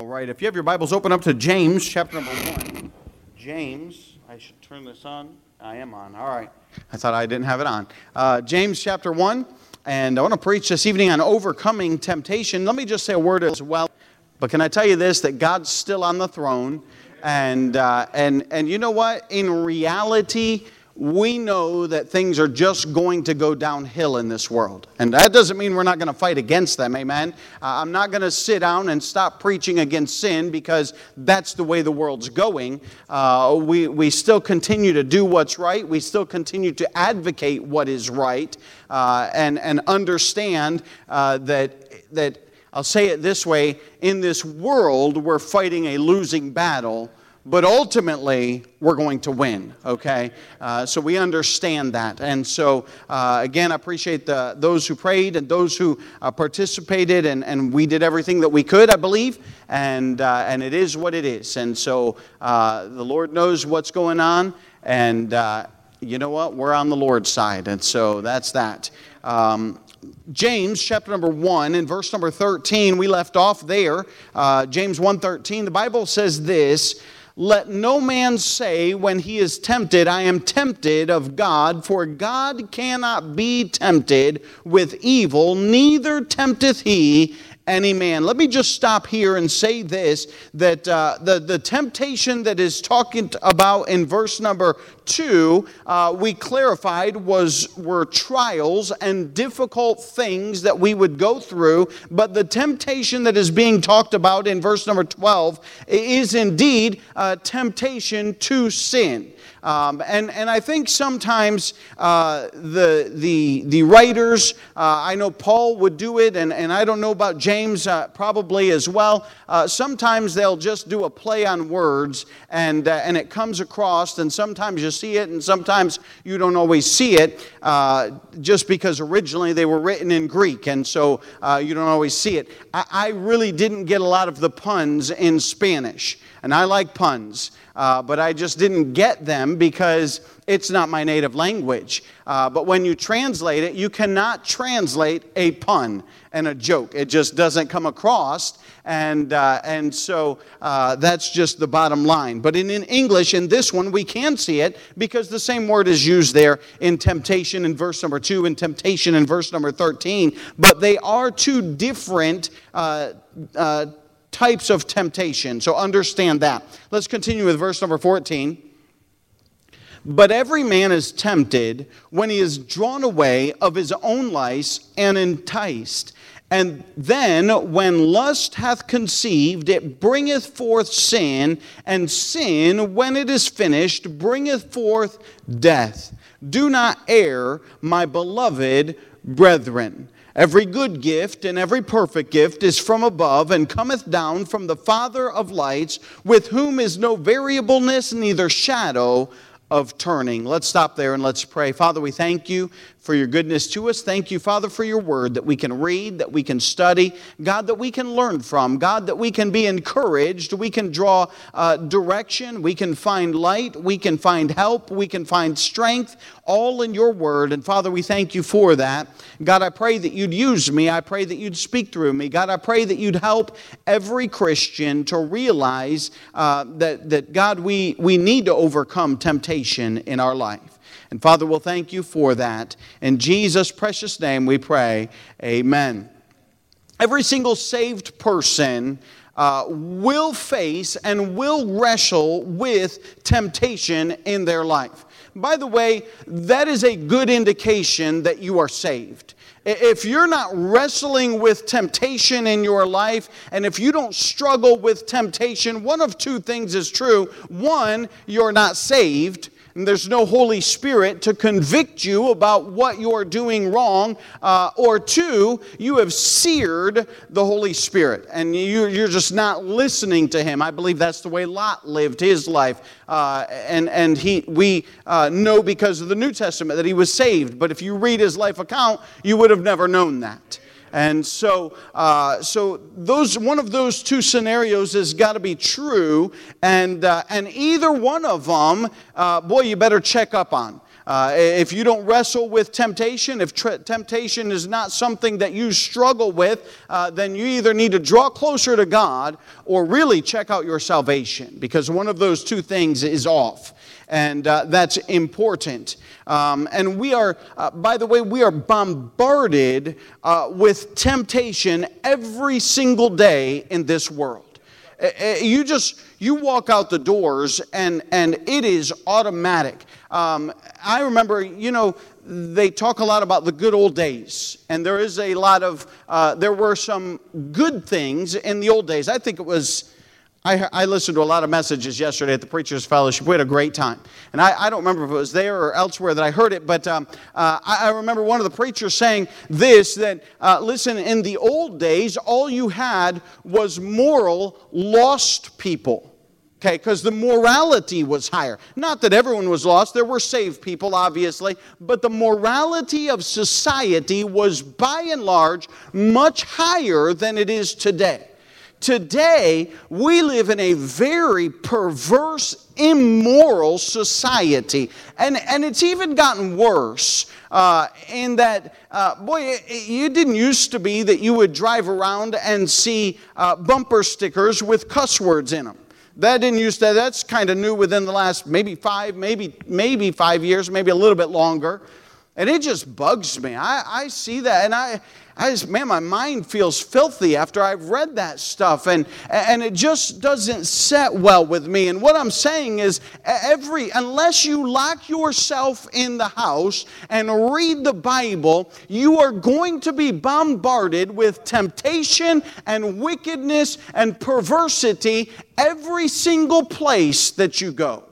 All right, if you have your Bibles, open up to James chapter number one. James, I should turn this on. I am on. All right. I thought I didn't have it on. Uh, James chapter one, and I want to preach this evening on overcoming temptation. Let me just say a word as well. But can I tell you this that God's still on the throne, and uh, and and you know what? In reality, we know that things are just going to go downhill in this world. And that doesn't mean we're not going to fight against them, amen? Uh, I'm not going to sit down and stop preaching against sin because that's the way the world's going. Uh, we, we still continue to do what's right, we still continue to advocate what is right, uh, and, and understand uh, that, that, I'll say it this way in this world, we're fighting a losing battle but ultimately we're going to win okay? Uh, so we understand that. And so uh, again i appreciate the, those who prayed and those who uh, participated and, and we did everything that we could i believe and, uh, and it is what it is. And so uh, the lord knows what's going on and uh, you know what? We're on the lord's side and so that's that. Um, James chapter number 1 and verse number 13 we left off there. James 1:13 the Bible says this let no man say when he is tempted, I am tempted of God, for God cannot be tempted with evil, neither tempteth he any man. Let me just stop here and say this that uh, the, the temptation that is talking about in verse number two, uh, we clarified was were trials and difficult things that we would go through. But the temptation that is being talked about in verse number 12 is indeed a temptation to sin. Um, and, and I think sometimes uh, the, the, the writers, uh, I know Paul would do it, and, and I don't know about James uh, probably as well. Uh, sometimes they'll just do a play on words, and, uh, and it comes across, and sometimes you see it, and sometimes you don't always see it, uh, just because originally they were written in Greek, and so you don't always see it. I, I really didn't get a lot of the puns in Spanish, and I like puns uh, but I just didn't get them because it's not my native language. Uh, but when you translate it, you cannot translate a pun and a joke. It just doesn't come across. And, uh, and so uh, that's just the bottom line. But in, in English, in this one, we can see it because the same word is used there in temptation in verse number 2 and temptation in verse number 13. But they are two different uh, uh, types of temptation. So understand that. Let's continue with verse number 14. But every man is tempted when he is drawn away of his own lice and enticed. And then, when lust hath conceived, it bringeth forth sin, and sin, when it is finished, bringeth forth death. Do not err, my beloved brethren. Every good gift and every perfect gift is from above and cometh down from the Father of lights, with whom is no variableness, neither shadow of turning. Let's stop there and let's pray. Father, we thank you for your goodness to us. Thank you, Father, for your word that we can read, that we can study, God, that we can learn from, God, that we can be encouraged, we can draw uh, direction, we can find light, we can find help, we can find strength, all in your word. And Father, we thank you for that. God, I pray that you'd use me. I pray that you'd speak through me. God, I pray that you'd help every Christian to realize uh, that, that, God, we, we need to overcome temptation in our life. And Father, we'll thank you for that. In Jesus' precious name we pray. Amen. Every single saved person uh, will face and will wrestle with temptation in their life. By the way, that is a good indication that you are saved. If you're not wrestling with temptation in your life, and if you don't struggle with temptation, one of two things is true. One, you're not saved and there's no Holy Spirit to convict you about what you're doing wrong, uh, or two, you have seared the Holy Spirit and you, are just not listening to Him. I believe that's the way Lot lived his life. Uh, and and he, we uh, know because of the New Testament that he was saved, but if you read his life account, you would have never known that. And so, uh, so those one of those two scenarios has got to be true, and uh, and either one of them, uh, boy, you better check up on. Uh, if you don't wrestle with temptation, if tr- temptation is not something that you struggle with, uh, then you either need to draw closer to God or really check out your salvation because one of those two things is off. And uh, that's important. Um, and we are, uh, by the way, we are bombarded uh, with temptation every single day in this world. You just you walk out the doors and and it is automatic um, i remember you know they talk a lot about the good old days and there is a lot of uh, there were some good things in the old days i think it was I, I, listened to a lot of messages yesterday at the Preachers Fellowship. We had a great time. And I, I don't remember if it was there or elsewhere that I heard it, but um, uh, I, I, remember one of the preachers saying this that, uh, listen, in the old days, all you had was moral, lost people. Okay, because the morality was higher. Not that everyone was lost, there were saved people, obviously, but the morality of society was by and large much higher than it is today. Today, we live in a very perverse, immoral society. And, and it's even gotten worse uh, in that, uh, boy, it, you didn't used to be that you would drive around and see uh, bumper stickers with cuss words in them. That didn't used to, that's kind of new within the last maybe five, maybe, maybe five years, maybe a little bit longer. And it just bugs me. I, I see that and I, I just, man, my mind feels filthy after I've read that stuff, and, and it just doesn't set well with me. And what I'm saying is, every, unless you lock yourself in the house and read the Bible, you are going to be bombarded with temptation and wickedness and perversity every single place that you go.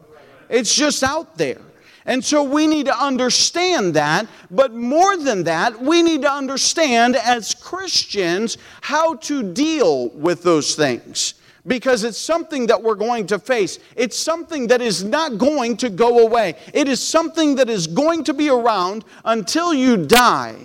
It's just out there. And so we need to understand that. But more than that, we need to understand as Christians how to deal with those things. Because it's something that we're going to face. It's something that is not going to go away. It is something that is going to be around until you die.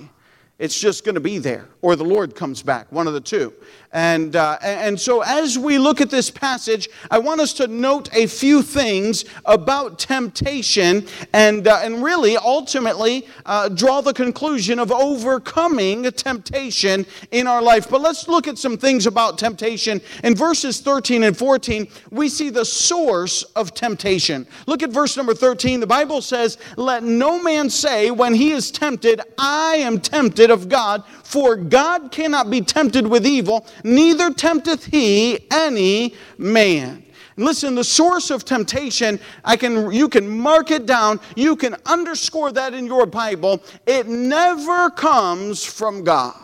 It's just going to be there, or the Lord comes back, one of the two. And, uh, and so, as we look at this passage, I want us to note a few things about temptation and, uh, and really ultimately uh, draw the conclusion of overcoming temptation in our life. But let's look at some things about temptation. In verses 13 and 14, we see the source of temptation. Look at verse number 13. The Bible says, Let no man say when he is tempted, I am tempted of God, for God cannot be tempted with evil, neither tempteth he any man. Listen, the source of temptation, I can, you can mark it down, you can underscore that in your Bible. It never comes from God.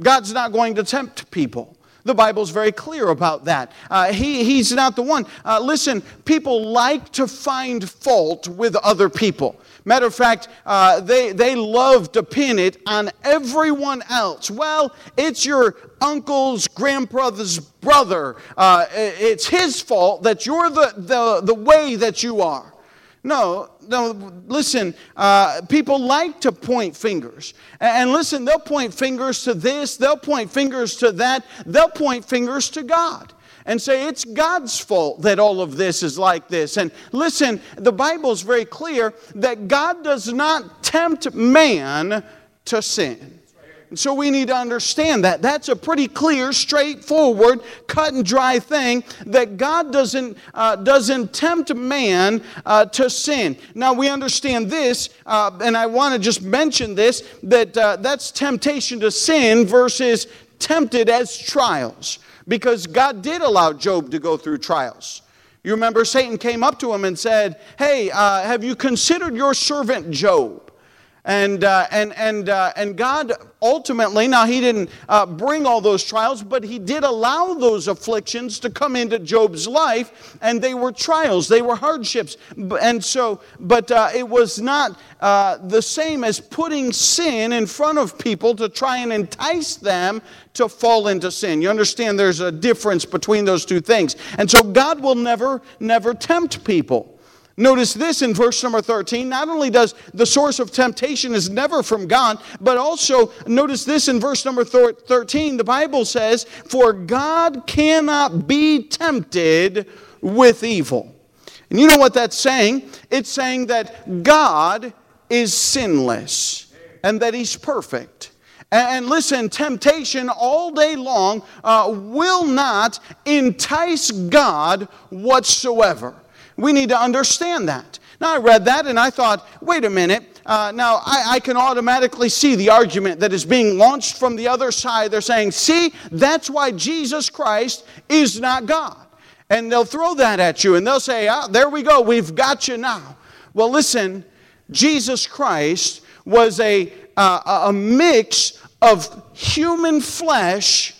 God's not going to tempt people. The Bible's very clear about that. Uh, he, he's not the one. Uh, listen, people like to find fault with other people. Matter of fact, uh, they, they love to pin it on everyone else. Well, it's your uncle's grandbrother's brother. Uh, it's his fault that you're the, the, the way that you are. No, no, listen, uh, people like to point fingers. And listen, they'll point fingers to this, they'll point fingers to that, they'll point fingers to God and say it's God's fault that all of this is like this. And listen, the Bible is very clear that God does not tempt man to sin. And so we need to understand that. That's a pretty clear, straightforward, cut and dry thing that God doesn't, uh, doesn't tempt man uh, to sin. Now we understand this, uh, and I want to just mention this that uh, that's temptation to sin versus tempted as trials because God did allow Job to go through trials. You remember Satan came up to him and said, Hey, uh, have you considered your servant Job? And, uh, and, and, uh, and God ultimately, now he didn't uh, bring all those trials, but he did allow those afflictions to come into Job's life, and they were trials, they were hardships. And so, but uh, it was not uh, the same as putting sin in front of people to try and entice them to fall into sin. You understand there's a difference between those two things. And so God will never, never tempt people. Notice this in verse number 13. Not only does the source of temptation is never from God, but also notice this in verse number 13. The Bible says, For God cannot be tempted with evil. And you know what that's saying? It's saying that God is sinless and that He's perfect. And listen, temptation all day long uh, will not entice God whatsoever. We need to understand that. Now, I read that and I thought, wait a minute. Uh, now, I, I, can automatically see the argument that is being launched from the other side. They're saying, see, that's why Jesus Christ is not God. And they'll throw that at you and they'll say, ah, there we go, we've got you now. Well, listen, Jesus Christ was a, uh, a mix of human flesh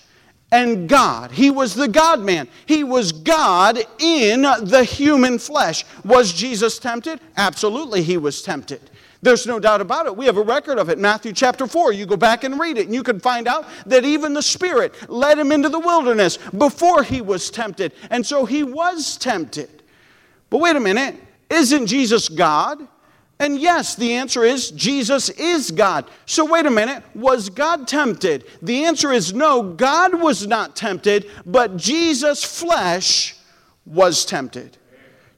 and God. He was the God man. He was God in the human flesh. Was Jesus tempted? Absolutely, he was tempted. There's no doubt about it. We have a record of it. Matthew chapter 4. You go back and read it, and you can find out that even the Spirit led him into the wilderness before he was tempted. And so he was tempted. But wait a minute. Isn't Jesus God? And yes, the answer is Jesus is God. So wait a minute, was God tempted? The answer is no, God was not tempted, but Jesus' flesh was tempted.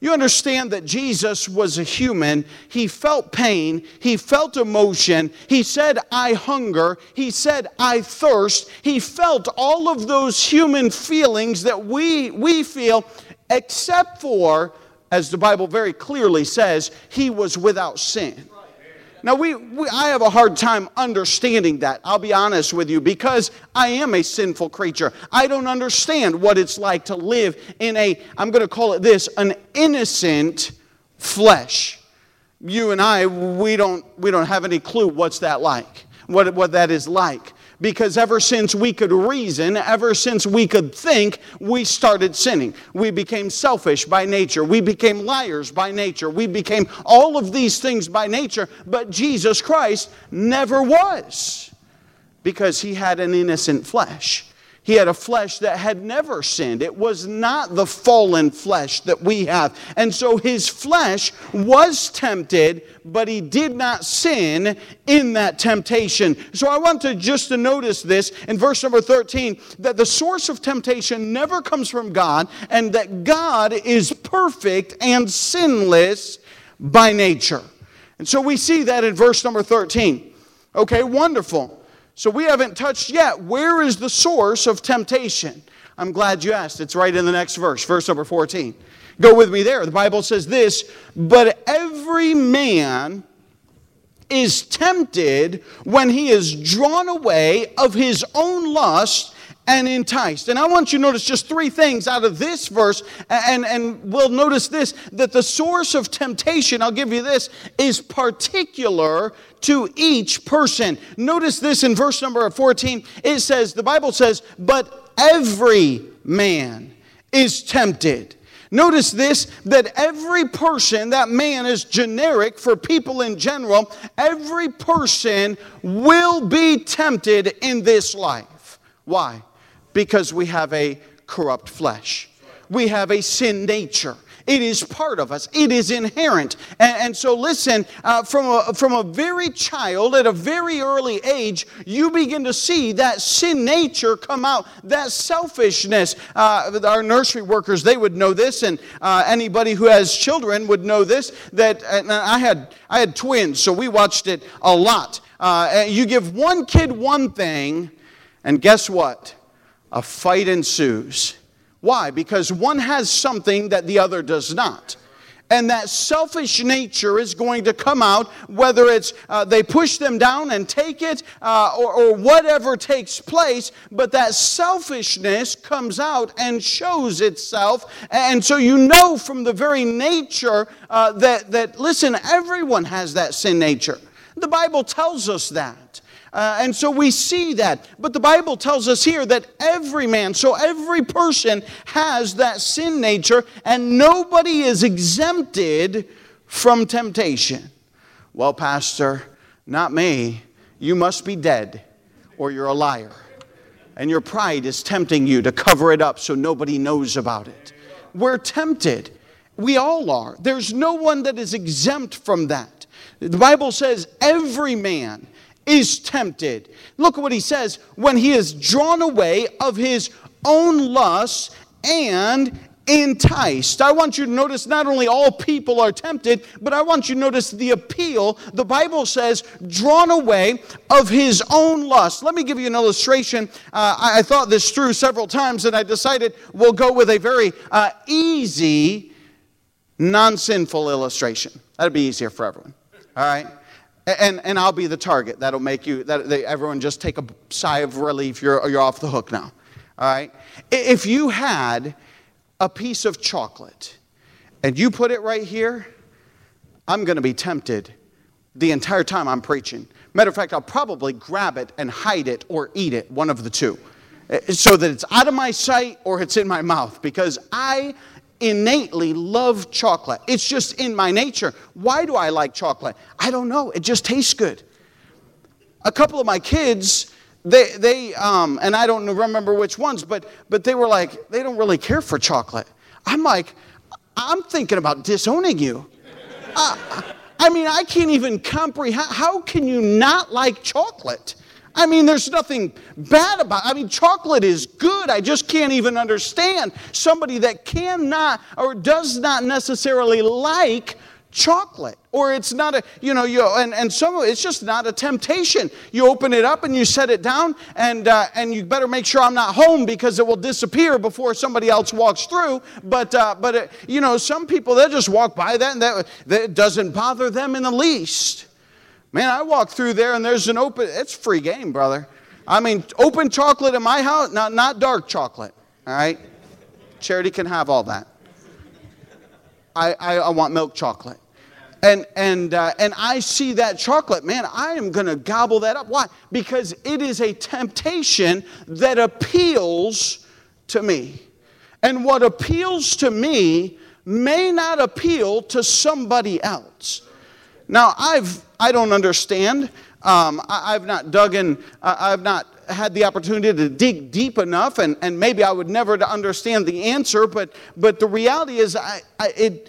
You understand that Jesus was a human. He felt pain. He felt emotion. He said, I hunger. He said, I thirst. He felt all of those human feelings that we, we feel, except for as the Bible very clearly says, he was without sin. Now, we, we, I have a hard time understanding that, I'll be honest with you, because I am a sinful creature. I don't understand what it's like to live in a, I'm going to call it this, an innocent flesh. You and I, we don't, we don't have any clue what's that like, what, what that is like because ever since we could reason, ever since we could think, we started sinning. We became selfish by nature. We became liars by nature. We became all of these things by nature, but Jesus Christ never was because he had an innocent flesh. He had a flesh that had never sinned. It was not the fallen flesh that we have. And so his flesh was tempted, but he did not sin in that temptation. So I want to just to notice this in verse number 13 that the source of temptation never comes from God and that God is perfect and sinless by nature. And so we see that in verse number 13. Okay, wonderful. So we haven't touched yet. Where is the source of temptation? I'm glad you asked. It's right in the next verse, verse number 14. Go with me there. The Bible says this But every man is tempted when he is drawn away of his own lust and enticed. And I want you to notice just three things out of this verse, and, and we'll notice this that the source of temptation, I'll give you this, is particular to each person. Notice this in verse number 14. It says, the Bible says, but every man is tempted. Notice this that every person, that man is generic for people in general, every person will be tempted in this life. Why? Because we have a corrupt flesh. We have a sin nature. It is part of us. It is inherent. And, and so, listen, uh, from, a, from a very child, at a very early age, you begin to see that sin nature come out, that selfishness. Uh, our nursery workers, they would know this, and uh, anybody who has children would know this. That I had, I had twins, so we watched it a lot. Uh, you give one kid one thing, and guess what? A fight ensues. Why? Because one has something that the other does not. And that selfish nature is going to come out, whether it's uh, they push them down and take it, uh, or, or, whatever takes place, but that selfishness comes out and shows itself. And so you know from the very nature uh, that, that, listen, everyone has that sin nature. The Bible tells us that. Uh, and so we see that. But the Bible tells us here that every man, so every person has that sin nature, and nobody is exempted from temptation. Well, Pastor, not me. You must be dead, or you're a liar. And your pride is tempting you to cover it up so nobody knows about it. We're tempted. We all are. There's no one that is exempt from that. The Bible says every man is tempted. Look at what he says when he is drawn away of his own lusts and enticed. I want you to notice not only all people are tempted, but I want you to notice the appeal. The Bible says, drawn away of his own lust. Let me give you an illustration. Uh, I, I, thought this through several times and I decided we'll go with a very uh, easy, non sinful illustration. That'd be easier for everyone. All right? And, and I'll be the target. That'll make you, that, they, everyone just take a sigh of relief. You're, you're off the hook now. All right? If you had a piece of chocolate and you put it right here, I'm going to be tempted the entire time I'm preaching. Matter of fact, I'll probably grab it and hide it or eat it, one of the two, eh, so that it's out of my sight or it's in my mouth because I innately love chocolate. It's just in my nature. Why do I like chocolate? I don't know. It just tastes good. A couple of my kids they, they um, and I don't remember which ones, but, but they were like, they don't really care for chocolate. I'm like, I'm thinking about disowning you. Uh, I mean, I can't even comprehend. How can you not like chocolate? I mean, there's nothing bad about it. I mean, chocolate is good. I just can't even understand somebody that cannot or does not necessarily like chocolate or it's not a you know you and, and some of it's just not a temptation you open it up and you set it down and uh, and you better make sure i'm not home because it will disappear before somebody else walks through but uh, but it, you know some people they just walk by that and that, that doesn't bother them in the least man i walk through there and there's an open it's free game brother i mean open chocolate in my house not not dark chocolate all right charity can have all that I, I, I want milk chocolate. And, and, uh, and I see that chocolate, man, I am going to gobble that up. Why? Because it is a temptation that appeals to me. And what appeals to me may not appeal to somebody else. Now, I've, I don't understand. Um, I, have not dug in, I've not had the opportunity to dig deep enough, and, and maybe I would never understand the answer, but, but the reality is, I, I, it,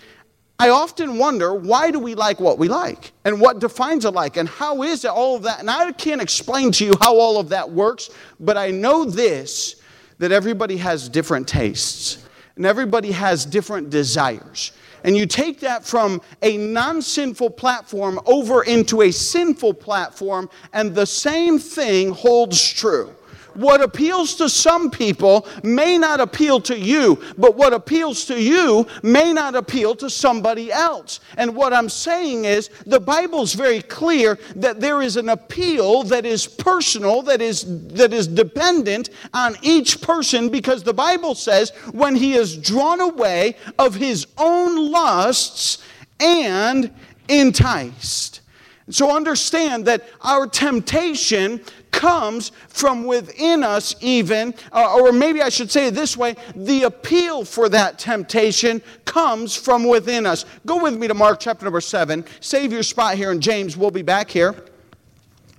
I often wonder why do we like what we like and what defines a like and how is it all of that? And I can't explain to you how all of that works, but I know this that everybody has different tastes and everybody has different desires and you take that from a non sinful platform over into a sinful platform, and the same thing holds true. What appeals to some people may not appeal to you, but what appeals to you may not appeal to somebody else. And what I'm saying is, the Bible's very clear that there is an appeal that is personal, that is, that is dependent on each person, because the Bible says when he is drawn away of his own lusts and enticed. So understand that our temptation comes from within us, even, uh, or maybe I should say it this way the appeal for that temptation comes from within us. Go with me to Mark chapter number 7. Save your spot here, and James we'll be back here.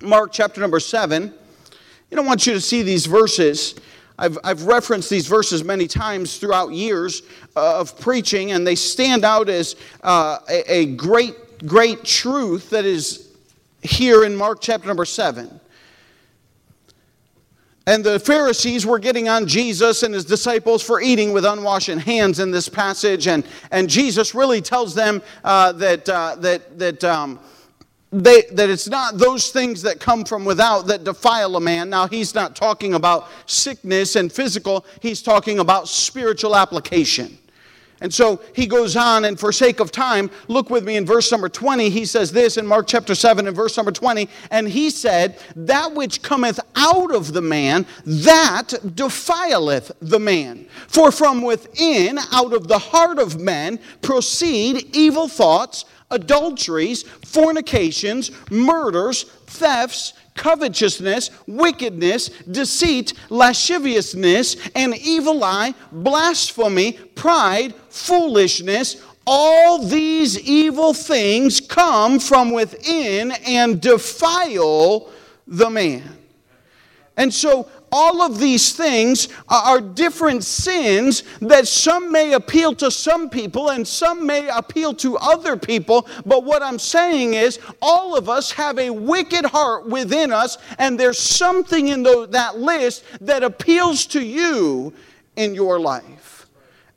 Mark chapter number 7. You don't want you to see these verses. I've, I've referenced these verses many times throughout years uh, of preaching, and they stand out as uh, a, a great, great truth that is here in Mark chapter number 7. And the Pharisees were getting on Jesus and his disciples for eating with unwashed hands in this passage. And, and Jesus really tells them uh, that, uh, that, that, um, they, that it's not those things that come from without that defile a man. Now, he's not talking about sickness and physical, he's talking about spiritual application. And so he goes on, and for sake of time, look with me in verse number 20. He says this in Mark chapter 7 and verse number 20. And he said, That which cometh out of the man, that defileth the man. For from within, out of the heart of men, proceed evil thoughts, adulteries, fornications, murders, thefts, covetousness, wickedness, deceit, lasciviousness, an evil eye, blasphemy, pride, foolishness. All these evil things come from within and defile the man. And so all of these things are different sins that some may appeal to some people and some may appeal to other people. But what I'm saying is, all of us have a wicked heart within us, and there's something in the, that list that appeals to you in your life.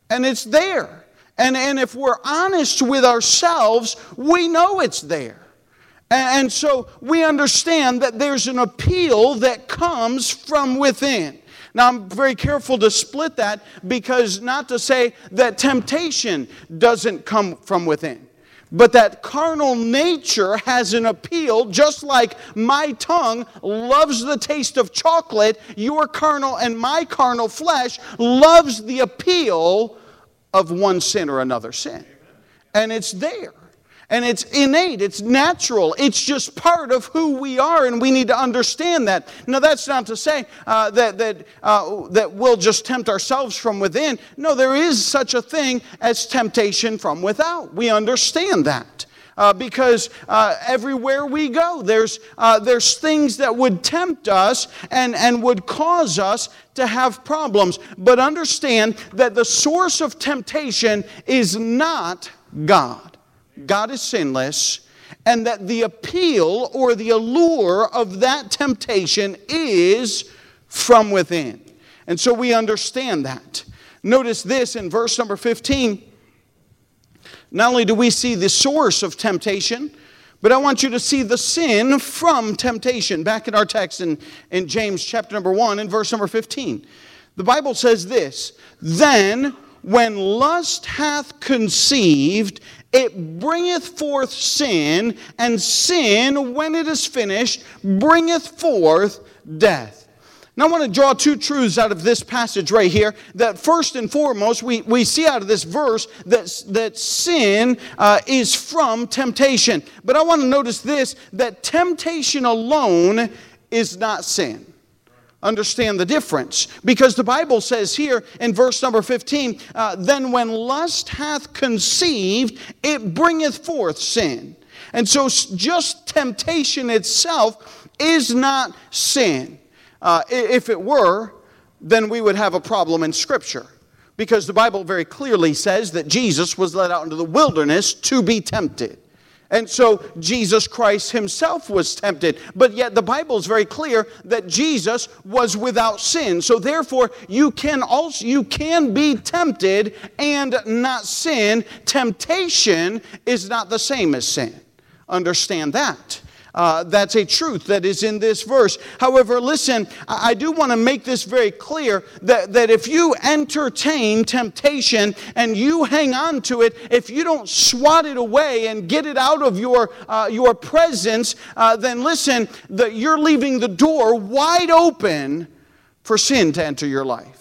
And it's there. And, and if we're honest with ourselves, we know it's there. And, so we understand that there's an appeal that comes from within. Now, I'm very careful to split that because not to say that temptation doesn't come from within. But that carnal nature has an appeal, just like my tongue loves the taste of chocolate, your carnal and my carnal flesh loves the appeal of one sin or another sin. And it's there. And it's innate, it's natural, it's just part of who we are, and we need to understand that. Now, that's not to say uh, that, that, uh, that we'll just tempt ourselves from within. No, there is such a thing as temptation from without. We understand that. Uh, because uh, everywhere we go, there's, uh, there's things that would tempt us and, and would cause us to have problems. But understand that the source of temptation is not God. God is sinless, and that the appeal or the allure of that temptation is from within. And so we understand that. Notice this in verse number 15. Not only do we see the source of temptation, but I want you to see the sin from temptation. Back in our text in, in James chapter number 1 and verse number 15. The Bible says this Then when lust hath conceived, it bringeth forth sin, and sin, when it is finished, bringeth forth death. Now, I want to draw two truths out of this passage right here. That first and foremost, we, we see out of this verse that, that sin uh, is from temptation. But I want to notice this that temptation alone is not sin understand the difference. Because the Bible says here in verse number 15, uh, then when lust hath conceived, it bringeth forth sin. And so just temptation itself is not sin. Uh, if it were, then we would have a problem in Scripture. Because the Bible very clearly says that Jesus was led out into the wilderness to be tempted. And so Jesus Christ himself was tempted. But yet the Bible is very clear that Jesus was without sin. So therefore you can also you can be tempted and not sin. Temptation is not the same as sin. Understand that. Uh, that's a truth that is in this verse. However, listen, I, I do want to make this very clear that, that if you entertain temptation and you hang on to it, if you don't swat it away and get it out of your, uh, your presence, uh, then listen, that you're leaving the door wide open for sin to enter your life.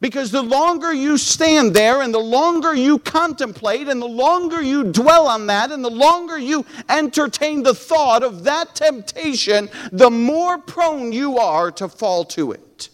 Because the longer you stand there and the longer you contemplate and the longer you dwell on that and the longer you entertain the thought of that temptation, the more prone you are to fall to it.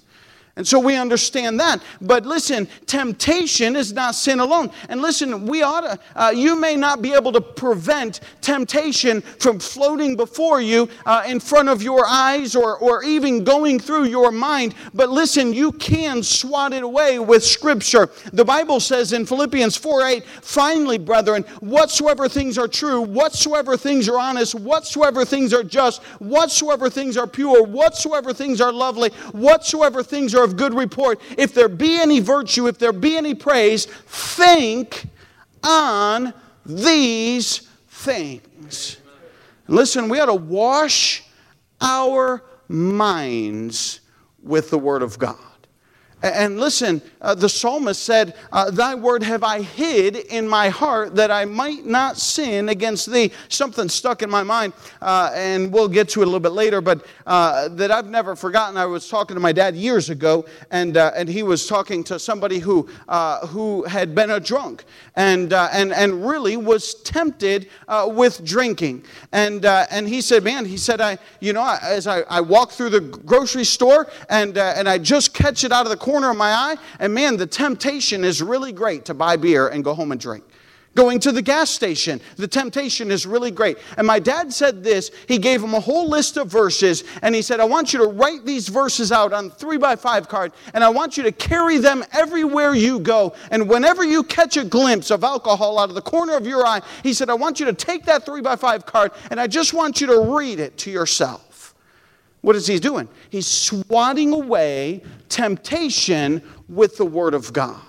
And so we understand that. But listen, temptation is not sin alone. And listen, we ought to, uh, you may not be able to prevent temptation from floating before you uh, in front of your eyes or, or even going through your mind. But listen, you can swat it away with Scripture. The Bible says in Philippians 4 8, finally, brethren, whatsoever things are true, whatsoever things are honest, whatsoever things are just, whatsoever things are pure, whatsoever things are lovely, whatsoever things are of good report. If there be any virtue, if there be any praise, think on these things. Listen, we ought to wash our minds with the Word of God. And listen, uh, the psalmist said, uh, Thy word have I hid in my heart that I might not sin against thee. Something stuck in my mind, uh, and we'll get to it a little bit later, but uh, that I've never forgotten. I was talking to my dad years ago, and, uh, and he was talking to somebody who, uh, who had been a drunk and, and, and really was tempted with drinking. And, and he said, Man, he said, I, you know, as I, I walk through the grocery store and, and I just catch it out of the corner corner of my eye, and man, the temptation is really great to buy beer and go home and drink. Going to the gas station, the temptation is really great. And my dad said this. He gave him a whole list of verses, and he said, I want you to write these verses out on three by five card, and I want you to carry them everywhere you go. And whenever you catch a glimpse of alcohol out of the corner of your eye, he said, I want you to take that three by five card, and I just want you to read it to yourself. What is he doing? He's swatting away temptation with the Word of God.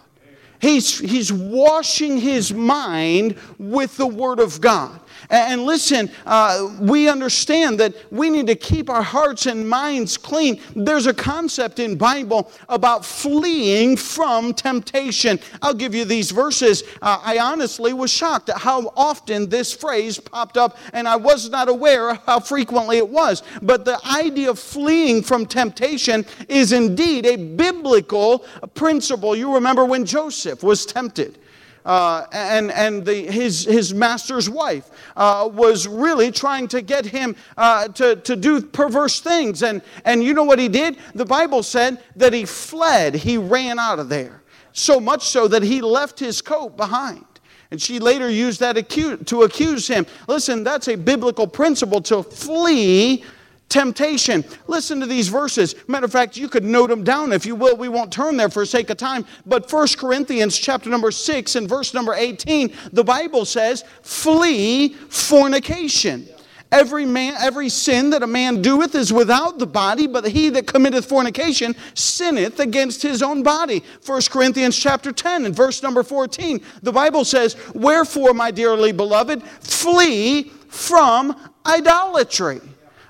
He's, he's washing his mind with the Word of God. And listen, uh, we understand that we need to keep our hearts and minds clean. There's a concept in Bible about fleeing from temptation. I'll give you these verses. Uh, I honestly was shocked at how often this phrase popped up, and I was not aware how frequently it was. But the idea of fleeing from temptation is indeed a biblical principle. You remember when Joseph was tempted uh, and, and the, his, his master's wife uh, was really trying to get him uh, to, to do perverse things. And, and you know what he did? The Bible said that he fled, he ran out of there. So much so that he left his coat behind. And she later used that to accuse him. Listen, that's a biblical principle to flee temptation. Listen to these verses. Matter of fact, you could note them down if you will. We won't turn there for sake of time. But 1 Corinthians chapter number 6 and verse number 18, the Bible says, flee fornication. Every man, every sin that a man doeth is without the body, but he that committeth fornication sinneth against his own body. 1 Corinthians chapter 10 and verse number 14. The Bible says, Wherefore, my dearly beloved, flee from idolatry.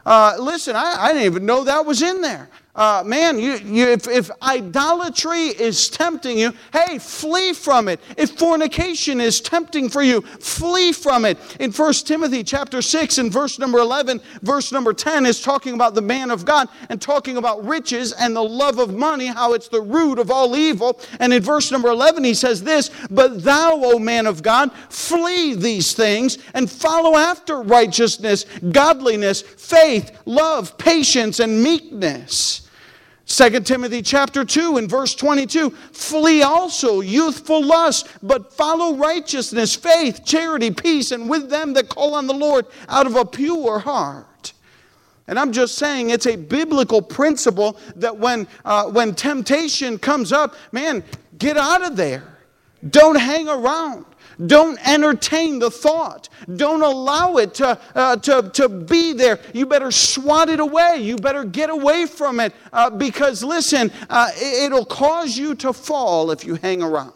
Uh, listen, I, I didn't even know that was in there. Uh, man, you, you, if, if idolatry is tempting you, hey, flee from it. If fornication is tempting for you, flee from it. In 1 Timothy chapter 6 and verse number 11, verse number 10 is talking about the man of God and talking about riches and the love of money, how it's the root of all evil. And in verse number 11, he says this, But thou, O man of God, flee these things and follow after righteousness, godliness, faith, love, patience, and meekness 2 Timothy chapter 2 and verse 22 flee also youthful lust but follow righteousness faith charity peace and with them that call on the Lord out of a pure heart. And I'm just saying it's a biblical principle that when uh, when temptation comes up man get out of there. Don't hang around don't entertain the thought. Don't allow it to, uh, to, to be there. You better swat it away. You better get away from it uh, because, listen, uh, it'll cause you to fall if you hang around.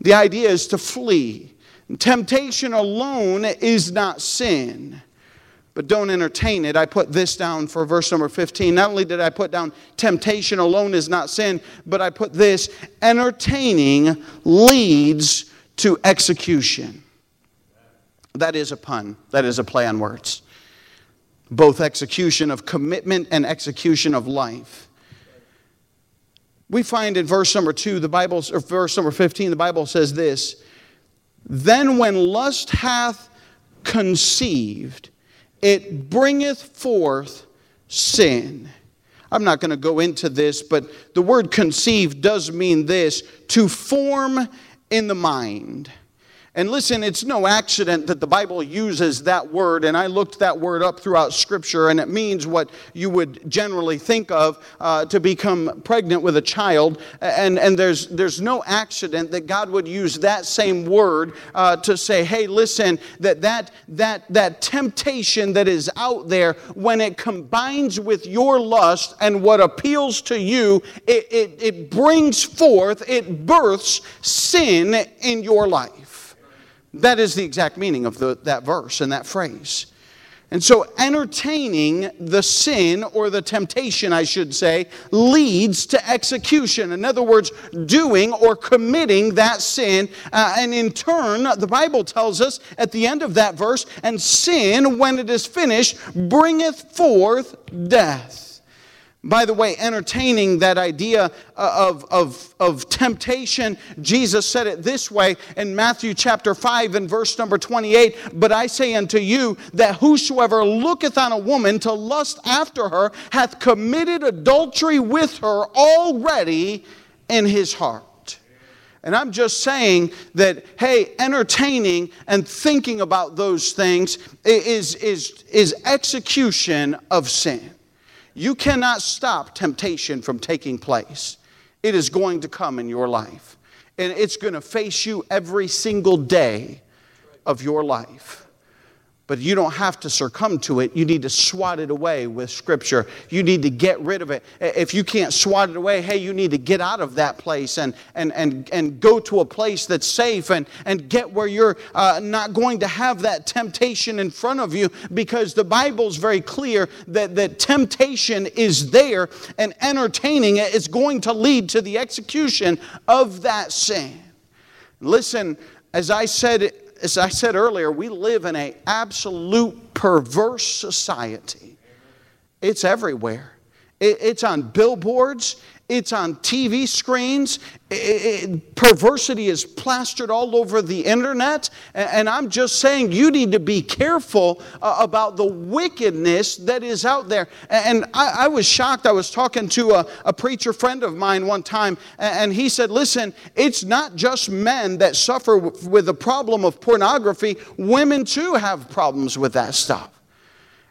The idea is to flee. Temptation alone is not sin but don't entertain it. I put this down for verse number 15. Not only did I put down temptation alone is not sin, but I put this entertaining leads to execution. That is a pun, that is a play on words. Both execution of commitment and execution of life. We find in verse number 2, the Bible, or verse number 15, the Bible says this Then when lust hath conceived, it bringeth forth sin. I'm not going to go into this, but the word conceive does mean this to form in the mind. And listen, it's no accident that the Bible uses that word, and I looked that word up throughout Scripture, and it means what you would generally think of uh, to become pregnant with a child. And, and there's, there's no accident that God would use that same word uh, to say, hey, listen, that, that, that, that temptation that is out there, when it combines with your lust and what appeals to you, it, it, it brings forth, it births sin in your life. That is the exact meaning of the, that verse and that phrase. And so, entertaining the sin or the temptation, I should say, leads to execution. In other words, doing or committing that sin. Uh, and in turn, the Bible tells us at the end of that verse, and sin, when it is finished, bringeth forth death. By the way, entertaining that idea uh, of, of, of temptation, Jesus said it this way in Matthew chapter 5 and verse number 28 But I say unto you that whosoever looketh on a woman to lust after her hath committed adultery with her already in his heart. And I'm just saying that, hey, entertaining and thinking about those things is, is, is execution of sin. You cannot stop temptation from taking place. It is going to come in your life, and it's going to face you every single day of your life. But you don't have to succumb to it. You need to swat it away with Scripture. You need to get rid of it. If you can't swat it away, hey, you need to get out of that place and, and, and, and go to a place that's safe and, and get where you're uh, not going to have that temptation in front of you because the Bible's very clear that, that temptation is there and entertaining it is going to lead to the execution of that sin. Listen, as I said as I said earlier, we live in an absolute perverse society. It's everywhere. It's on billboards, it's on TV screens. It, it, perversity is plastered all over the internet. And, and I'm just saying, you need to be careful uh, about the wickedness that is out there. And, and I, I, was shocked. I was talking to a, a preacher friend of mine one time, and, and he said, Listen, it's not just men that suffer with the problem of pornography, women too have problems with that stuff.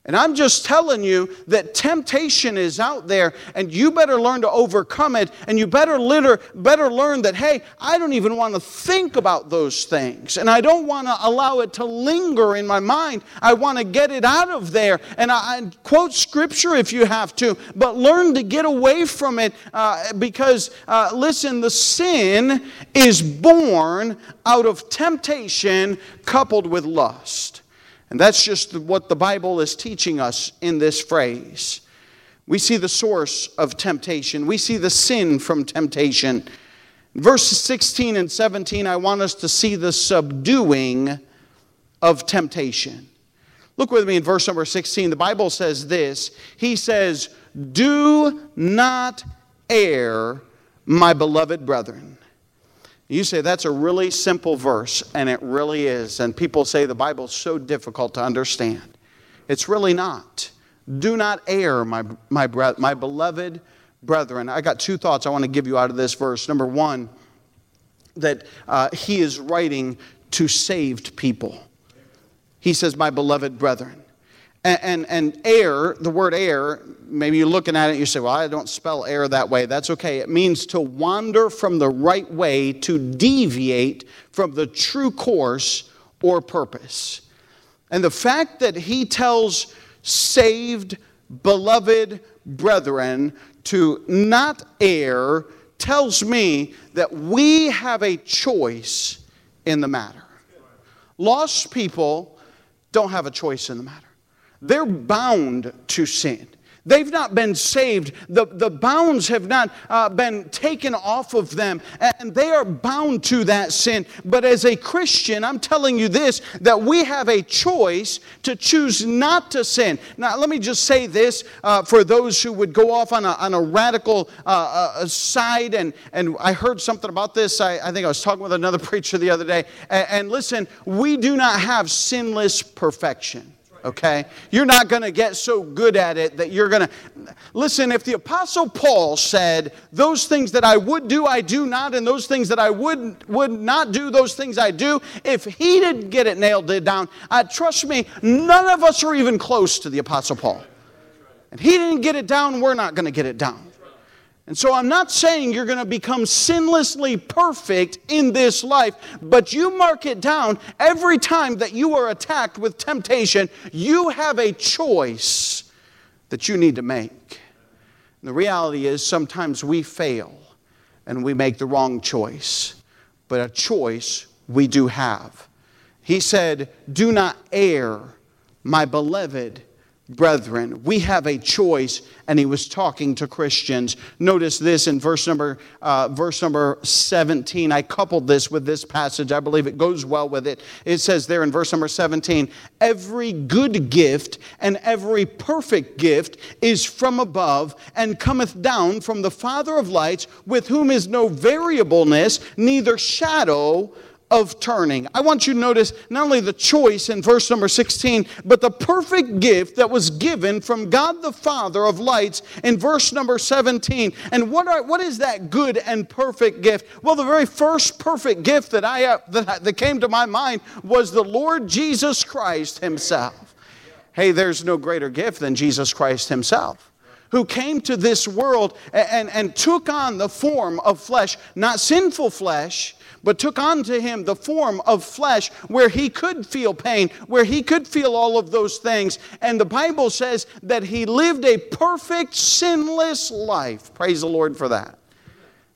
And I'm just telling you that temptation is out there and you better learn to overcome it and you better, litter, better learn that, hey, I don't even want to think about those things and I don't want to allow it to linger in my mind. I want to get it out of there. And I, quote scripture if you have to, but learn to get away from it uh, because, uh, listen, the sin is born out of temptation coupled with lust. And that's just what the Bible is teaching us in this phrase. We see the source of temptation, we see the sin from temptation. Verses 16 and 17, I want us to see the subduing of temptation. Look with me in verse number 16. The Bible says this He says, Do not err, my beloved brethren. You say that's a really simple verse, and it really is. And people say the Bible's so difficult to understand. It's really not. Do not err, my, my, my beloved brethren. I got two thoughts I want to give you out of this verse. Number one, that uh, he is writing to saved people. He says, My beloved brethren. And, and, and err, the word err, maybe you're looking at it and you say, well, I don't spell err that way. That's okay. It means to wander from the right way, to deviate from the true course or purpose. And the fact that he tells saved, beloved brethren to not err tells me that we have a choice in the matter. Lost people don't have a choice in the matter. They're bound to sin. They've not been saved. The, the bounds have not uh, been taken off of them, and they are bound to that sin. But as a Christian, I'm telling you this that we have a choice to choose not to sin. Now, let me just say this uh, for those who would go off on a, on a radical uh, uh side, and, and I heard something about this. I, I, think I was talking with another preacher the other day. and, and listen, we do not have sinless perfection okay? You're not going to get so good at it that you're going to. Listen, if the Apostle Paul said, Those things that I would do, I do not, and those things that I would, would not do, those things I do, if he didn't get it nailed down, uh, trust me, none of us are even close to the Apostle Paul. And he didn't get it down, we're not going to get it down. And so I'm not saying you're going to become sinlessly perfect in this life, but you mark it down every time that you are attacked with temptation, you have a choice that you need to make. And the reality is sometimes we fail and we make the wrong choice, but a choice we do have. He said, Do not err, my beloved brethren. We have a choice, and he was talking to Christians. Notice this in verse number, uh, verse number 17. I coupled this with this passage. I believe it goes well with it. It says there in verse number 17 Every good gift and every perfect gift is from above and cometh down from the Father of lights, with whom is no variableness, neither shadow of turning. I want you to notice not only the choice in verse number 16, but the perfect gift that was given from God the Father of lights in verse number 17. And what, are, what is that good and perfect gift? Well, the very first perfect gift that, I, uh, that, that came to my mind was the Lord Jesus Christ Himself. Hey, there's no greater gift than Jesus Christ Himself who came to this world and, and, and, took on the form of flesh, not sinful flesh, but took unto him the form of flesh where he could feel pain, where he could feel all of those things. And the Bible says that he lived a perfect, sinless life. Praise the Lord for that.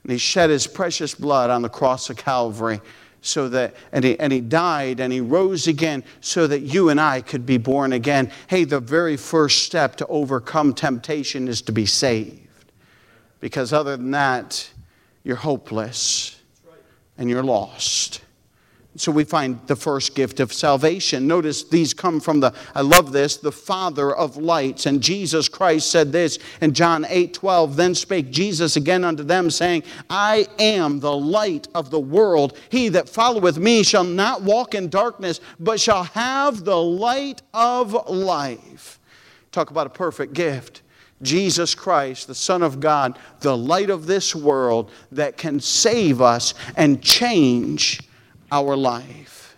And he shed his precious blood on the cross of Calvary so that and he, and he died and he rose again so that you and I could be born again. Hey, the very first step to overcome temptation is to be saved. Because other than that, you're hopeless and you're lost. So we find the first gift of salvation. Notice these come from the, I love this, the Father of lights. And Jesus Christ said this in John 8 12. Then spake Jesus again unto them, saying, I am the light of the world. He that followeth me shall not walk in darkness, but shall have the light of life. Talk about a perfect gift. Jesus Christ, the Son of God, the light of this world that can save us and change our life.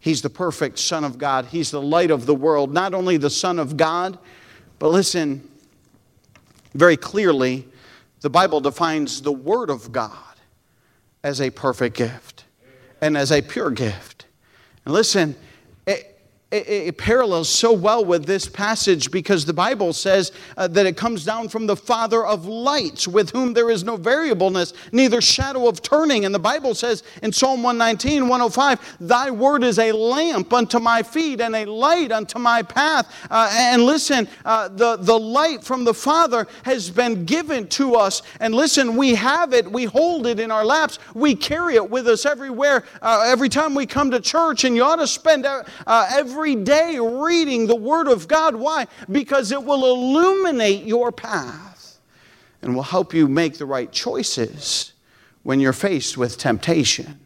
He's the perfect Son of God. He's the light of the world. Not only the Son of God, but listen very clearly, the Bible defines the Word of God as a perfect gift and as a pure gift. And listen, it, it, parallels so well with this passage because the Bible says uh, that it comes down from the Father of lights, with whom there is no variableness, neither shadow of turning. And the Bible says in Psalm 119, 105, Thy word is a lamp unto my feet and a light unto my path. Uh, and listen, uh, the, the light from the Father has been given to us. And listen, we have it, we hold it in our laps, we carry it with us everywhere, uh, every time we come to church. And you ought to spend uh, every every day reading the Word of God. Why? Because it will illuminate your path and will help you make the right choices when you're faced with temptation.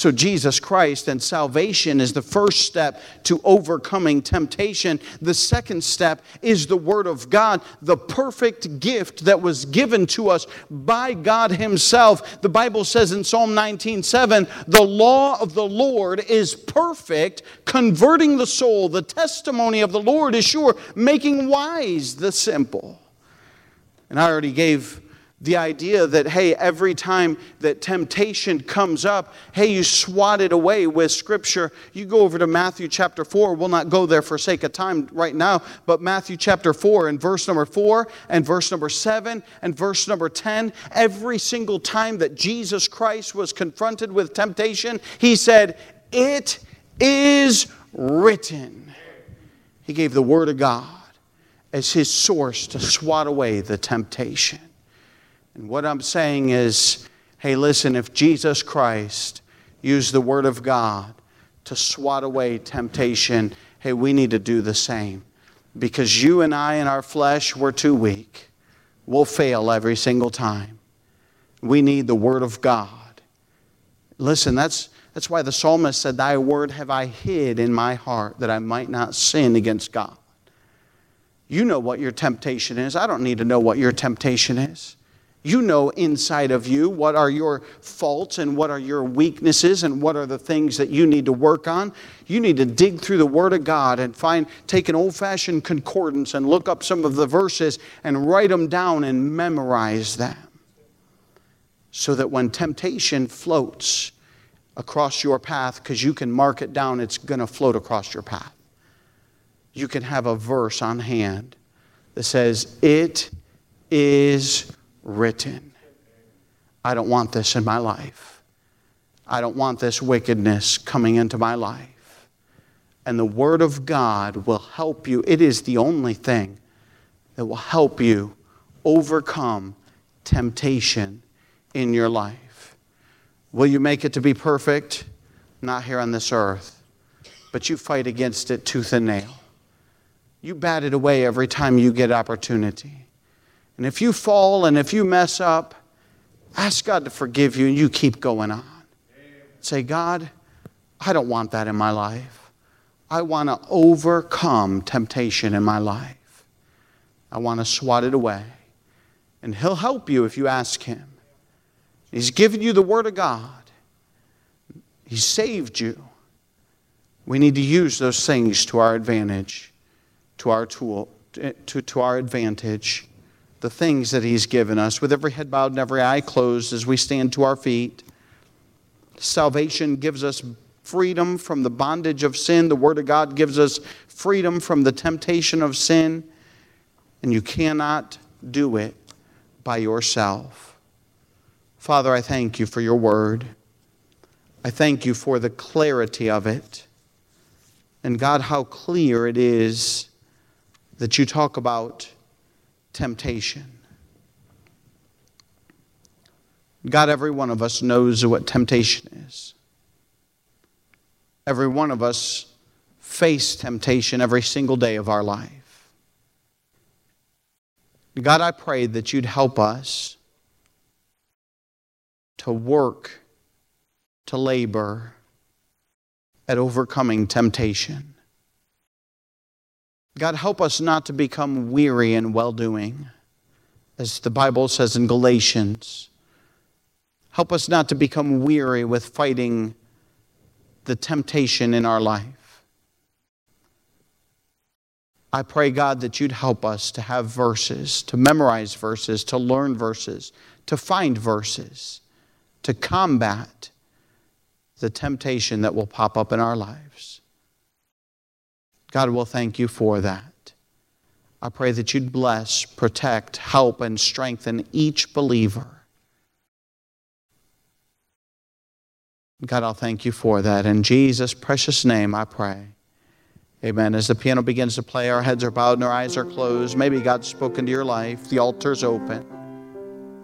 So, Jesus Christ and salvation is the first step to overcoming temptation. The second step is the Word of God, the perfect gift that was given to us by God Himself. The Bible says in Psalm 19 7, the law of the Lord is perfect, converting the soul. The testimony of the Lord is sure, making wise the simple. And I already gave the idea that, hey, every time that temptation comes up, hey, you swat it away with Scripture. You go over to Matthew chapter 4. We'll not go there for sake of time right now, but Matthew chapter 4 and verse number 4 and verse number 7 and verse number 10. Every single time that Jesus Christ was confronted with temptation, he said, It is written. He gave the Word of God as his source to swat away the temptation. And what I'm saying is hey, listen, if Jesus Christ used the Word of God to swat away temptation, hey, we need to do the same. Because you and I in our flesh, we're too weak. We'll fail every single time. We need the Word of God. Listen, that's, that's why the psalmist said, Thy word have I hid in my heart that I might not sin against God. You know what your temptation is. I don't need to know what your temptation is. You know inside of you what are your faults and what are your weaknesses and what are the things that you need to work on. You need to dig through the Word of God and find, take an old fashioned concordance and look up some of the verses and write them down and memorize them. So that when temptation floats across your path, because you can mark it down, it's going to float across your path. You can have a verse on hand that says, It is written. I don't want this in my life. I don't want this wickedness coming into my life. And the Word of God will help you. It is the only thing that will help you overcome temptation in your life. Will you make it to be perfect? Not here on this earth, but you fight against it tooth and nail. You bat it away every time you get opportunity. And if you fall and if you mess up, ask God to forgive you and you keep going on. Say, God, I don't want that in my life. I want to overcome temptation in my life. I want to swat it away. And He'll help you if you ask Him. He's given you the Word of God, He saved you. We need to use those things to our advantage, to our tool, to, to our advantage the things that He's given us, with every head bowed and every eye closed as we stand to our feet. Salvation gives us freedom from the bondage of sin. The Word of God gives us freedom from the temptation of sin. And you cannot do it by yourself. Father, I thank you for your Word. I thank you for the clarity of it. And God, how clear it is that you talk about temptation. God, every one of us knows what temptation is. Every one of us face temptation every single day of our life. God, I pray that you'd help us to work, to labor at overcoming temptation. God, help us not to become weary in well doing, as the Bible says in Galatians. Help us not to become weary with fighting the temptation in our life. I pray, God, that you'd help us to have verses, to memorize verses, to learn verses, to find verses, to combat the temptation that will pop up in our lives. God will thank you for that. I pray that you'd bless, protect, help, and strengthen each believer. God, I'll thank you for that. In Jesus' precious name, I pray. Amen. As the piano begins to play, our heads are bowed and our eyes are closed. Maybe God's spoken to your life. The altar's open.